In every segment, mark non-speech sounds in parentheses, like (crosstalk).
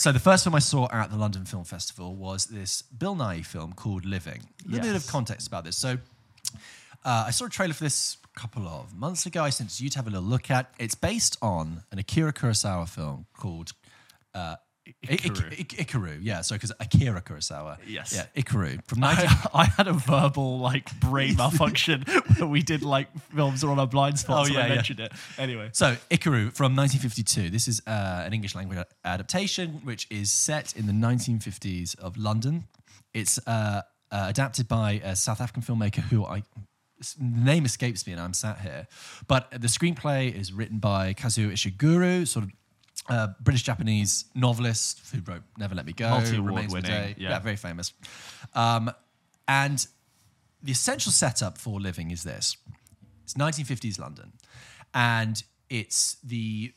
So the first film I saw at the London Film Festival was this Bill Nighy film called Living. A little bit of context about this. So uh, I saw a trailer for this a couple of months ago. I sent it to you to have a little look at. It's based on an Akira Kurosawa film called uh, Ikiru. Ik- Ik- Ikiru. Yeah, so because Akira Kurosawa. Yes. Yeah, Ikiru from 19- I, I had a verbal like brain (laughs) malfunction when we did like films are on our blind spots Oh, yeah, I yeah. mentioned it. Anyway, So, Ikiru from 1952. This is uh, an English language adaptation which is set in the 1950s of London. It's uh, uh, adapted by a South African filmmaker who I s- name escapes me and I'm sat here. But the screenplay is written by Kazuo Ishiguro, sort of uh, British Japanese novelist who wrote Never Let Me Go, of the winning, Day. yeah. very famous. Um, and the essential setup for living is this it's 1950s London, and it's the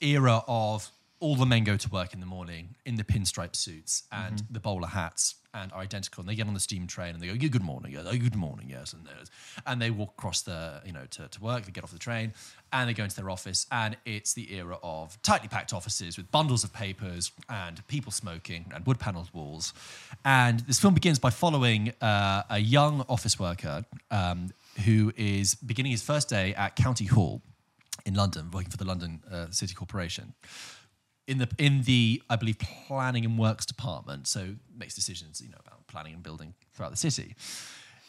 era of all the men go to work in the morning in the pinstripe suits and the bowler hats and are identical. And they get on the steam train and they go, "Yeah, good morning, yes, oh, good morning, yes," and and they walk across the you know to, to work. They get off the train and they go into their office, and it's the era of tightly packed offices with bundles of papers and people smoking and wood paneled walls. And this film begins by following uh, a young office worker um, who is beginning his first day at County Hall in London, working for the London uh, City Corporation. In the in the I believe planning and works department, so makes decisions you know about planning and building throughout the city.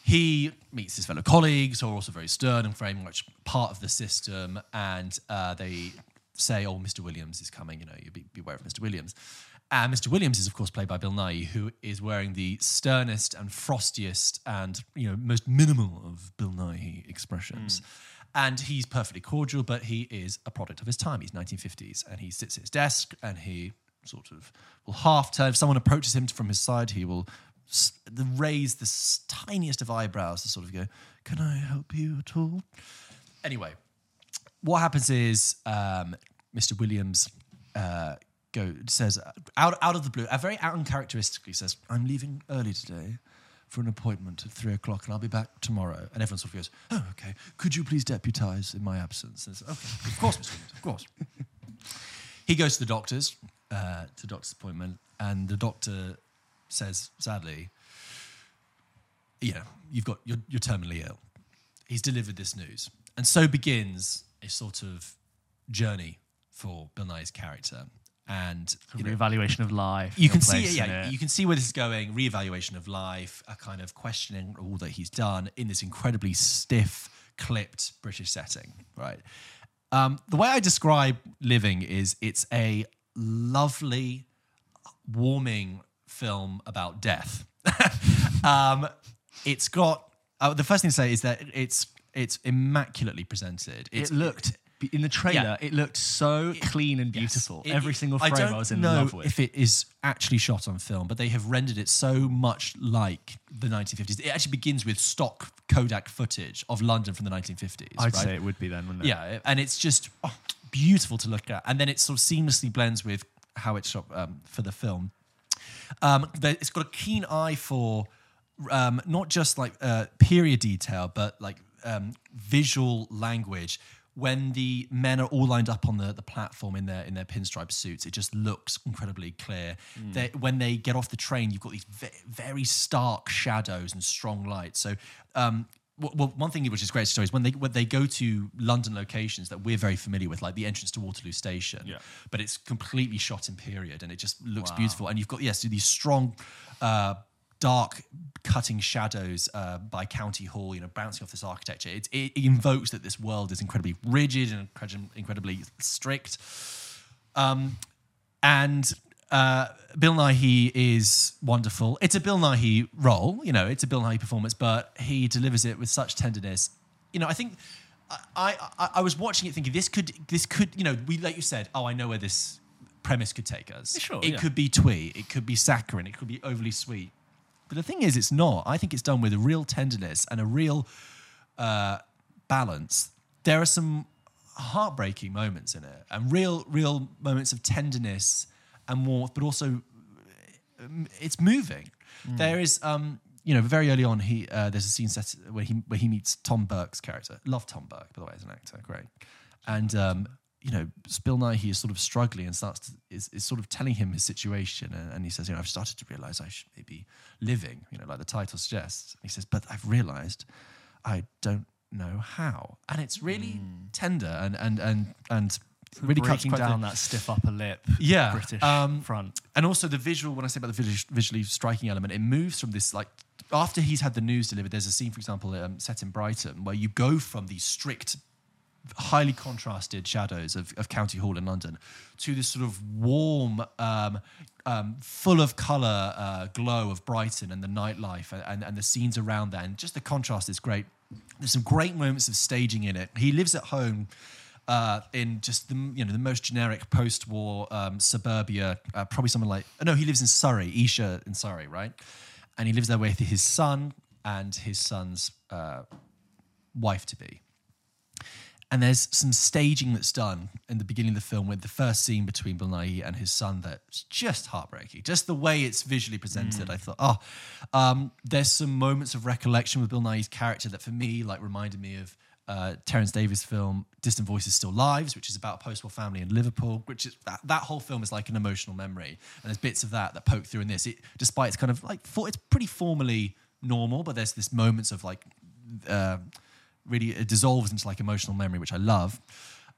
He meets his fellow colleagues who are also very stern and very much part of the system, and uh, they say, "Oh, Mr. Williams is coming. You know, you be, beware of Mr. Williams." And Mr. Williams is, of course, played by Bill Nighy, who is wearing the sternest and frostiest and you know most minimal of Bill Nighy expressions. And he's perfectly cordial, but he is a product of his time. He's 1950s, and he sits at his desk and he sort of will half turn. If someone approaches him from his side, he will raise the tiniest of eyebrows to sort of go, "Can I help you at all?" Anyway, what happens is um, Mr. Williams uh, go says out out of the blue, very uncharacteristically says, "I'm leaving early today for an appointment at three o'clock, and I'll be back tomorrow." And everyone sort of goes, "Oh, okay. Could you please deputise in my absence?" And it's, okay, of course, Mr. Williams, of course. he goes to the doctor's uh, to the doctor's appointment, and the doctor says, sadly, you know, you've got you're, you're terminally ill. He's delivered this news, and so begins a sort of journey for Bill Nighy's character. And you know, reevaluation of life. you can see, yeah, you can see where this is going. Reevaluation of life, a kind of questioning all that he's done in this incredibly stiff, clipped British setting, right? Um, the way I describe living is it's a lovely, warming film about death. (laughs) um, it's got uh, the first thing to say is that it's it's immaculately presented. It's it looked in the trailer. It looked so clean and Yes. beautiful. It- Every it- single frame I, don't was in know love with. If it is actually shot on film, but they have rendered it so much like the 1950s. It actually begins with stock Kodak footage of London from the 1950s. I'd right? say it would be then, wouldn't it? Yeah, and it's just oh, beautiful to look at, and then it sort of seamlessly blends with how it's shot um, for the film. Um, it's got a keen eye for um, not just like uh, period detail, but like um, visual language. When the men are all lined up on the, the platform in their in their pinstripe suits, it just looks incredibly clear. They, when they get off the train, you've got these ve- very stark shadows and strong lights. So, um, well, one thing which is great story is when they when they go to London locations that we're very familiar with, like the entrance to Waterloo Station, Yeah. but it's completely shot in period and it just looks beautiful. And you've got yes, these strong, uh, dark cutting shadows uh, by County Hall, you know, bouncing off this architecture. It, it invokes that this world is incredibly rigid and incredibly strict. Um, and uh, Bill Nighy is wonderful. It's a Bill Nighy role, you know, it's a Bill Nighy performance, but he delivers it with such tenderness. You know, I think I, I I was watching it thinking this could this could you know we like you said oh I know where this premise could take us. Sure, it yeah. could be twee, it could be saccharine, it could be overly sweet. But the thing is, it's not. I think it's done with a real tenderness and a real uh, balance. There are some heartbreaking moments in it, and real, real moments of tenderness and warmth, but also um, it's moving. There is, um, you know, very early on, he uh, there's a scene set where he where he meets Tom Burke's character. Love Tom Burke, by the way, as an actor, great. And um, you know, Bill Nighy is sort of struggling and starts to, is, is sort of telling him his situation. And, and he says, you know, I've started to realize I should maybe living, you know, like the title suggests. And he says, but I've realized I don't know how. And it's really tender and, and, and, and really cuts breaking down the- that stiff upper lip Yeah, British um, front. and also the visual when i say about the visually, striking element it moves from this like after he's had the news delivered there's a scene for example um, set in brighton where you go from these strict highly contrasted shadows of, of county hall in london to this sort of warm um, um, full of color uh, glow of brighton and the nightlife and, and, and the scenes around that and just the contrast is great there's some great moments of staging in it he lives at home uh, in just the you know the most generic post-war um, suburbia, uh, probably something like no, he lives in Surrey, Esher in Surrey, right? And he lives there with his son and his son's uh, wife to be. And there's some staging that's done in the beginning of the film with the first scene between Bill Nighy and his son that's just heartbreaking. Just the way it's visually presented, I thought, oh, um, there's some moments of recollection with Bill Nighy's character that for me, like, reminded me of uh, Terence Davies' film Distant Voices Still Lives, which is about a post-war family in Liverpool, which is that, that whole film is like an emotional memory. And there's bits of that that poke through in this. It, despite it's kind of like, for, it's pretty formally normal, but there's this moments of like, uh, really it dissolves into like emotional memory, which I love.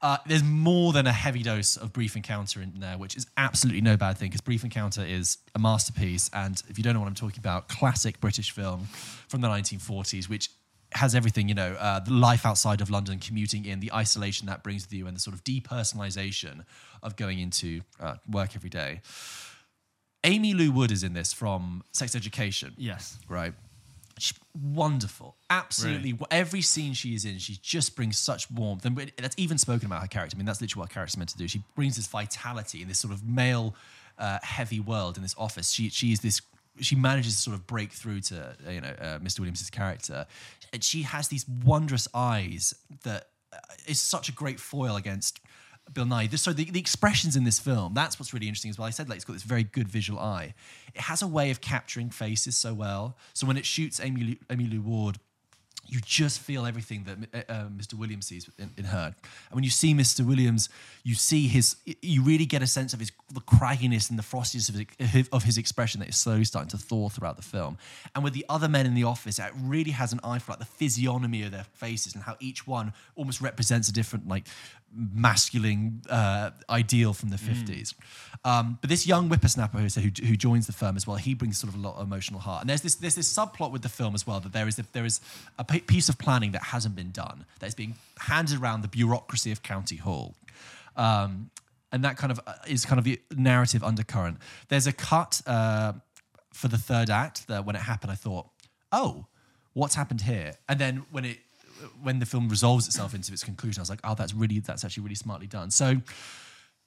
Uh, there's more than a heavy dose of Brief Encounter in there, which is absolutely no bad thing because Brief Encounter is a masterpiece. And if you don't know what I'm talking about, classic British film from the 1940s, which has everything, you know, uh, the life outside of London, commuting in, the isolation that brings with you, and the sort of depersonalization of going into uh, work every day. Amy Lou Wood is in this from Sex Education Yes. right? She's wonderful. Absolutely. Every scene she is in, she just brings such warmth. And that's even spoken about her character. I mean, that's literally what character's meant to do. She brings this vitality in this sort of male uh, heavy world in this office. She, she is this. She manages to sort of break through to uh, you know uh, Mr. Williams's character, and she has these wondrous eyes that uh, such a great foil against Bill Nighy. So the, the expressions in this film, that's what's really interesting as well. I said like it's got this very good visual eye. It has a way of capturing faces so well. So when it shoots Amy Lou, Amy Lou Wood, you just feel everything that uh, uh, Mr. Williams sees in, in her. And when you see Mr. Williams, you see his, you really get a sense of his the cragginess and the frostiness of his, of his expression that is slowly starting to thaw throughout the film. And with the other men in the office, it really has an eye for like the physiognomy of their faces and how each one almost represents a different like masculine uh, ideal from the 50s. Um, but this young whippersnapper who, who, who joins the firm as well, he brings sort of a lot of emotional heart. And there's this there's this subplot with the film as well that there is there is a piece of planning that hasn't been done that is being handed around the bureaucracy of County Hall. Um, and that kind of uh, is kind of the narrative undercurrent. There's a cut uh, for the third act that when it happened, I thought, oh, what's happened here? And then when it when the film resolves itself into its conclusion, I was like, oh, that's really that's actually really smartly done. So,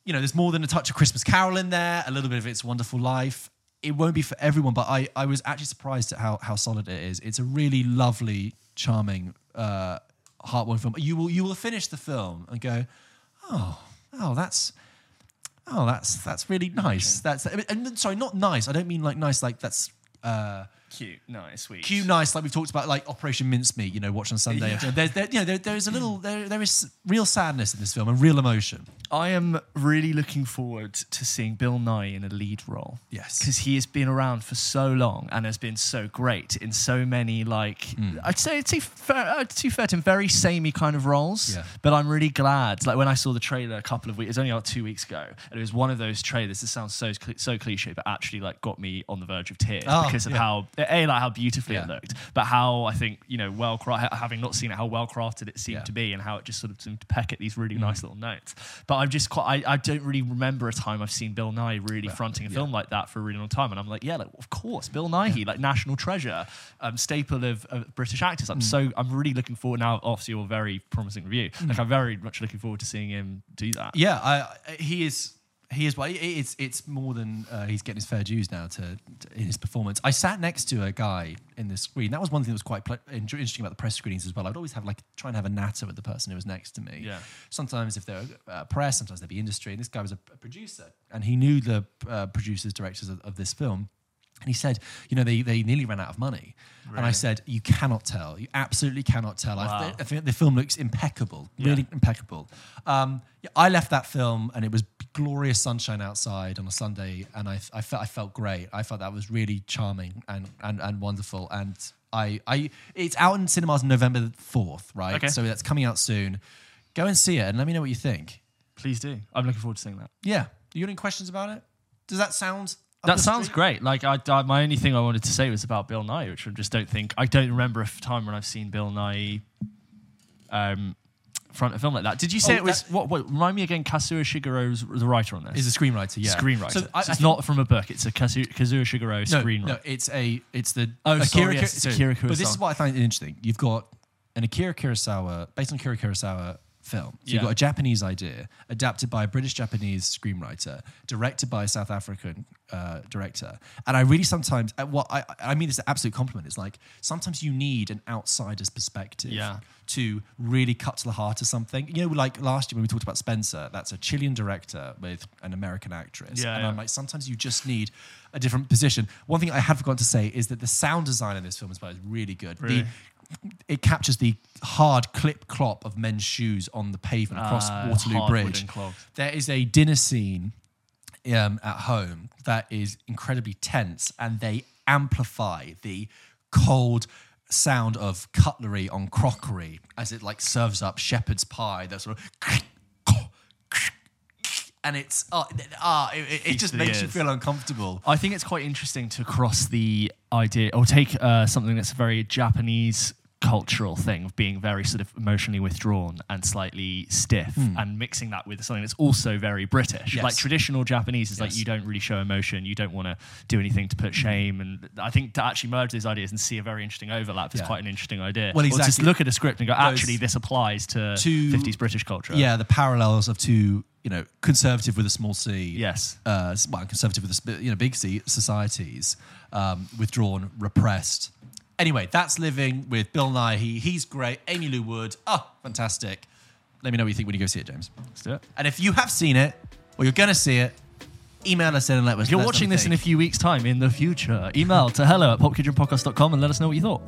you know, there's more than a touch of Christmas Carol in there, a little bit of It's Wonderful Life. It won't be for everyone, but I, I was actually surprised at how how solid it is. It's a really lovely, charming, uh, heartwarming film. You will you will finish the film and go, oh, oh, that's oh, that's that's really nice. That's and sorry, not nice. I don't mean like nice, like that's. Uh, Cute, nice, sweet. cute, nice, like we've talked about, like Operation Mincemeat. You know, watch on Sunday. Yeah. There's, there, you know, there, there is a little, there, there is real sadness in this film and real emotion. I am really looking forward to seeing Bill Nighy in a lead role. Yes. Because he has been around for so long and has been so great in so many, like, Hmm. I'd say, too fair, uh, too fair to him, very samey kind of roles. Yeah. But I'm really glad. Like, when I saw the trailer a couple of weeks, it was only like two weeks ago, and it was one of those trailers. This sounds so so cliche, but actually, like, got me on the verge of tears Oh, because of yeah. how, A, like, how beautifully Yeah. it looked, but how I think, you know, well, cra- having not seen it, how well crafted it seemed Yeah. to be and how it just sort of seemed to peck at these really mm. nice little notes. But I'm just quite, I, I don't really remember a time I've seen Bill Nighy really fronting a film like that for a really long time. And I'm like, yeah, like, of course, Bill Nighy, like national treasure, um, staple of, of British actors. I'm mm. so, I'm really looking forward now, obviously, your very promising review. Like, mm. I'm very much looking forward to seeing him do that. Yeah, I- he is. He is. Well, it's it's more than uh, he's getting his fair dues now to, to in his performance. I sat next to a guy in the screen. That was one thing that was quite ple- interesting about the press screenings as well. I'd always have like try and have a natter with the person who was next to me. Yeah. Sometimes if they're uh, press, sometimes there'd be industry. And this guy was a, a producer, and he knew the uh, producers, directors of, of this film. And he said, you know, they, they nearly ran out of money. And I said, you cannot tell. You absolutely cannot tell. I, Wow. th- I think the film looks impeccable, Yeah. really impeccable. Um, yeah, I left that film and it was glorious sunshine outside on a Sunday, and I, I, felt, I felt great. I felt that was really charming and, and, and wonderful. And I, I, it's out in cinemas November 4th, right? Okay. So that's coming out soon. Go and see it and let me know what you think. Please do. I'm looking forward to seeing that. Yeah. Do You have any questions about it? Does that sound? That sounds street? great. Like I, I, my only thing I wanted to say was about Bill Nighy, which I just don't think I don't remember a time when I've seen Bill Nighy um, front a film like that. Did you say Oh, it was that- what, what? Remind me again. Kazuo Ishiguro's the writer on this. Is a screenwriter, yeah. screenwriter. So So, I- I it's think- not from a book. It's a Kazuo, Kazuo Ishiguro no, screenwriter. No, it's a it's the Oh, Akira, sorry, yes, it's Akira But this is what I find interesting. You've got an Akira Kurosawa based on Akira Kurosawa film. So you've Yeah. got a Japanese idea adapted by a British Japanese screenwriter, directed by a South African uh, director. And I really sometimes uh, what I I mean this is an absolute compliment. It's like sometimes you need an outsider's perspective. Yeah. To really cut to the heart of something, you know, like last year when we talked about Spencer, that's a Chilean director with an American actress, Yeah, and yeah. I'm like, sometimes you just need a different position. One thing I had forgotten to say is that the sound design in this film as well is really good. Really? The, it captures the hard clip clop of men's shoes on the pavement across Ah, Waterloo Bridge. There is a dinner scene um, at home that is incredibly tense, and they amplify the cold sound of cutlery on crockery as it like serves up shepherd's pie. That sort of. (laughs) And it's uh, uh, it, it- it just makes you feel uncomfortable. I think it's quite interesting to cross the idea or take uh, something that's a very Japanese cultural thing of being very sort of emotionally withdrawn and slightly stiff and mixing that with something that's also very British. Yes. Like traditional Japanese is like you don't really show emotion, you don't want to do anything to put shame. And I think to actually merge those ideas and see a very interesting overlap is Yeah. quite an interesting idea. Well, Or just look at a script and go, Those- actually, this applies to, To- 50s British culture. Yeah, the parallels of two, you know, conservative with a small c. Yes. Uh, well, conservative with a you know big C societies, um, withdrawn, repressed. Anyway, that's living with Bill Nighy. He's great. Amy Lou Wood. Oh, fantastic. Let me know what you think when you go see it, James. Let's do it. And if you have seen it or you're going to see it, email us in and let us. If you're let us know watching this in a few weeks' time in the future, email to hello at popkidronpodcast.com and let us know what you thought.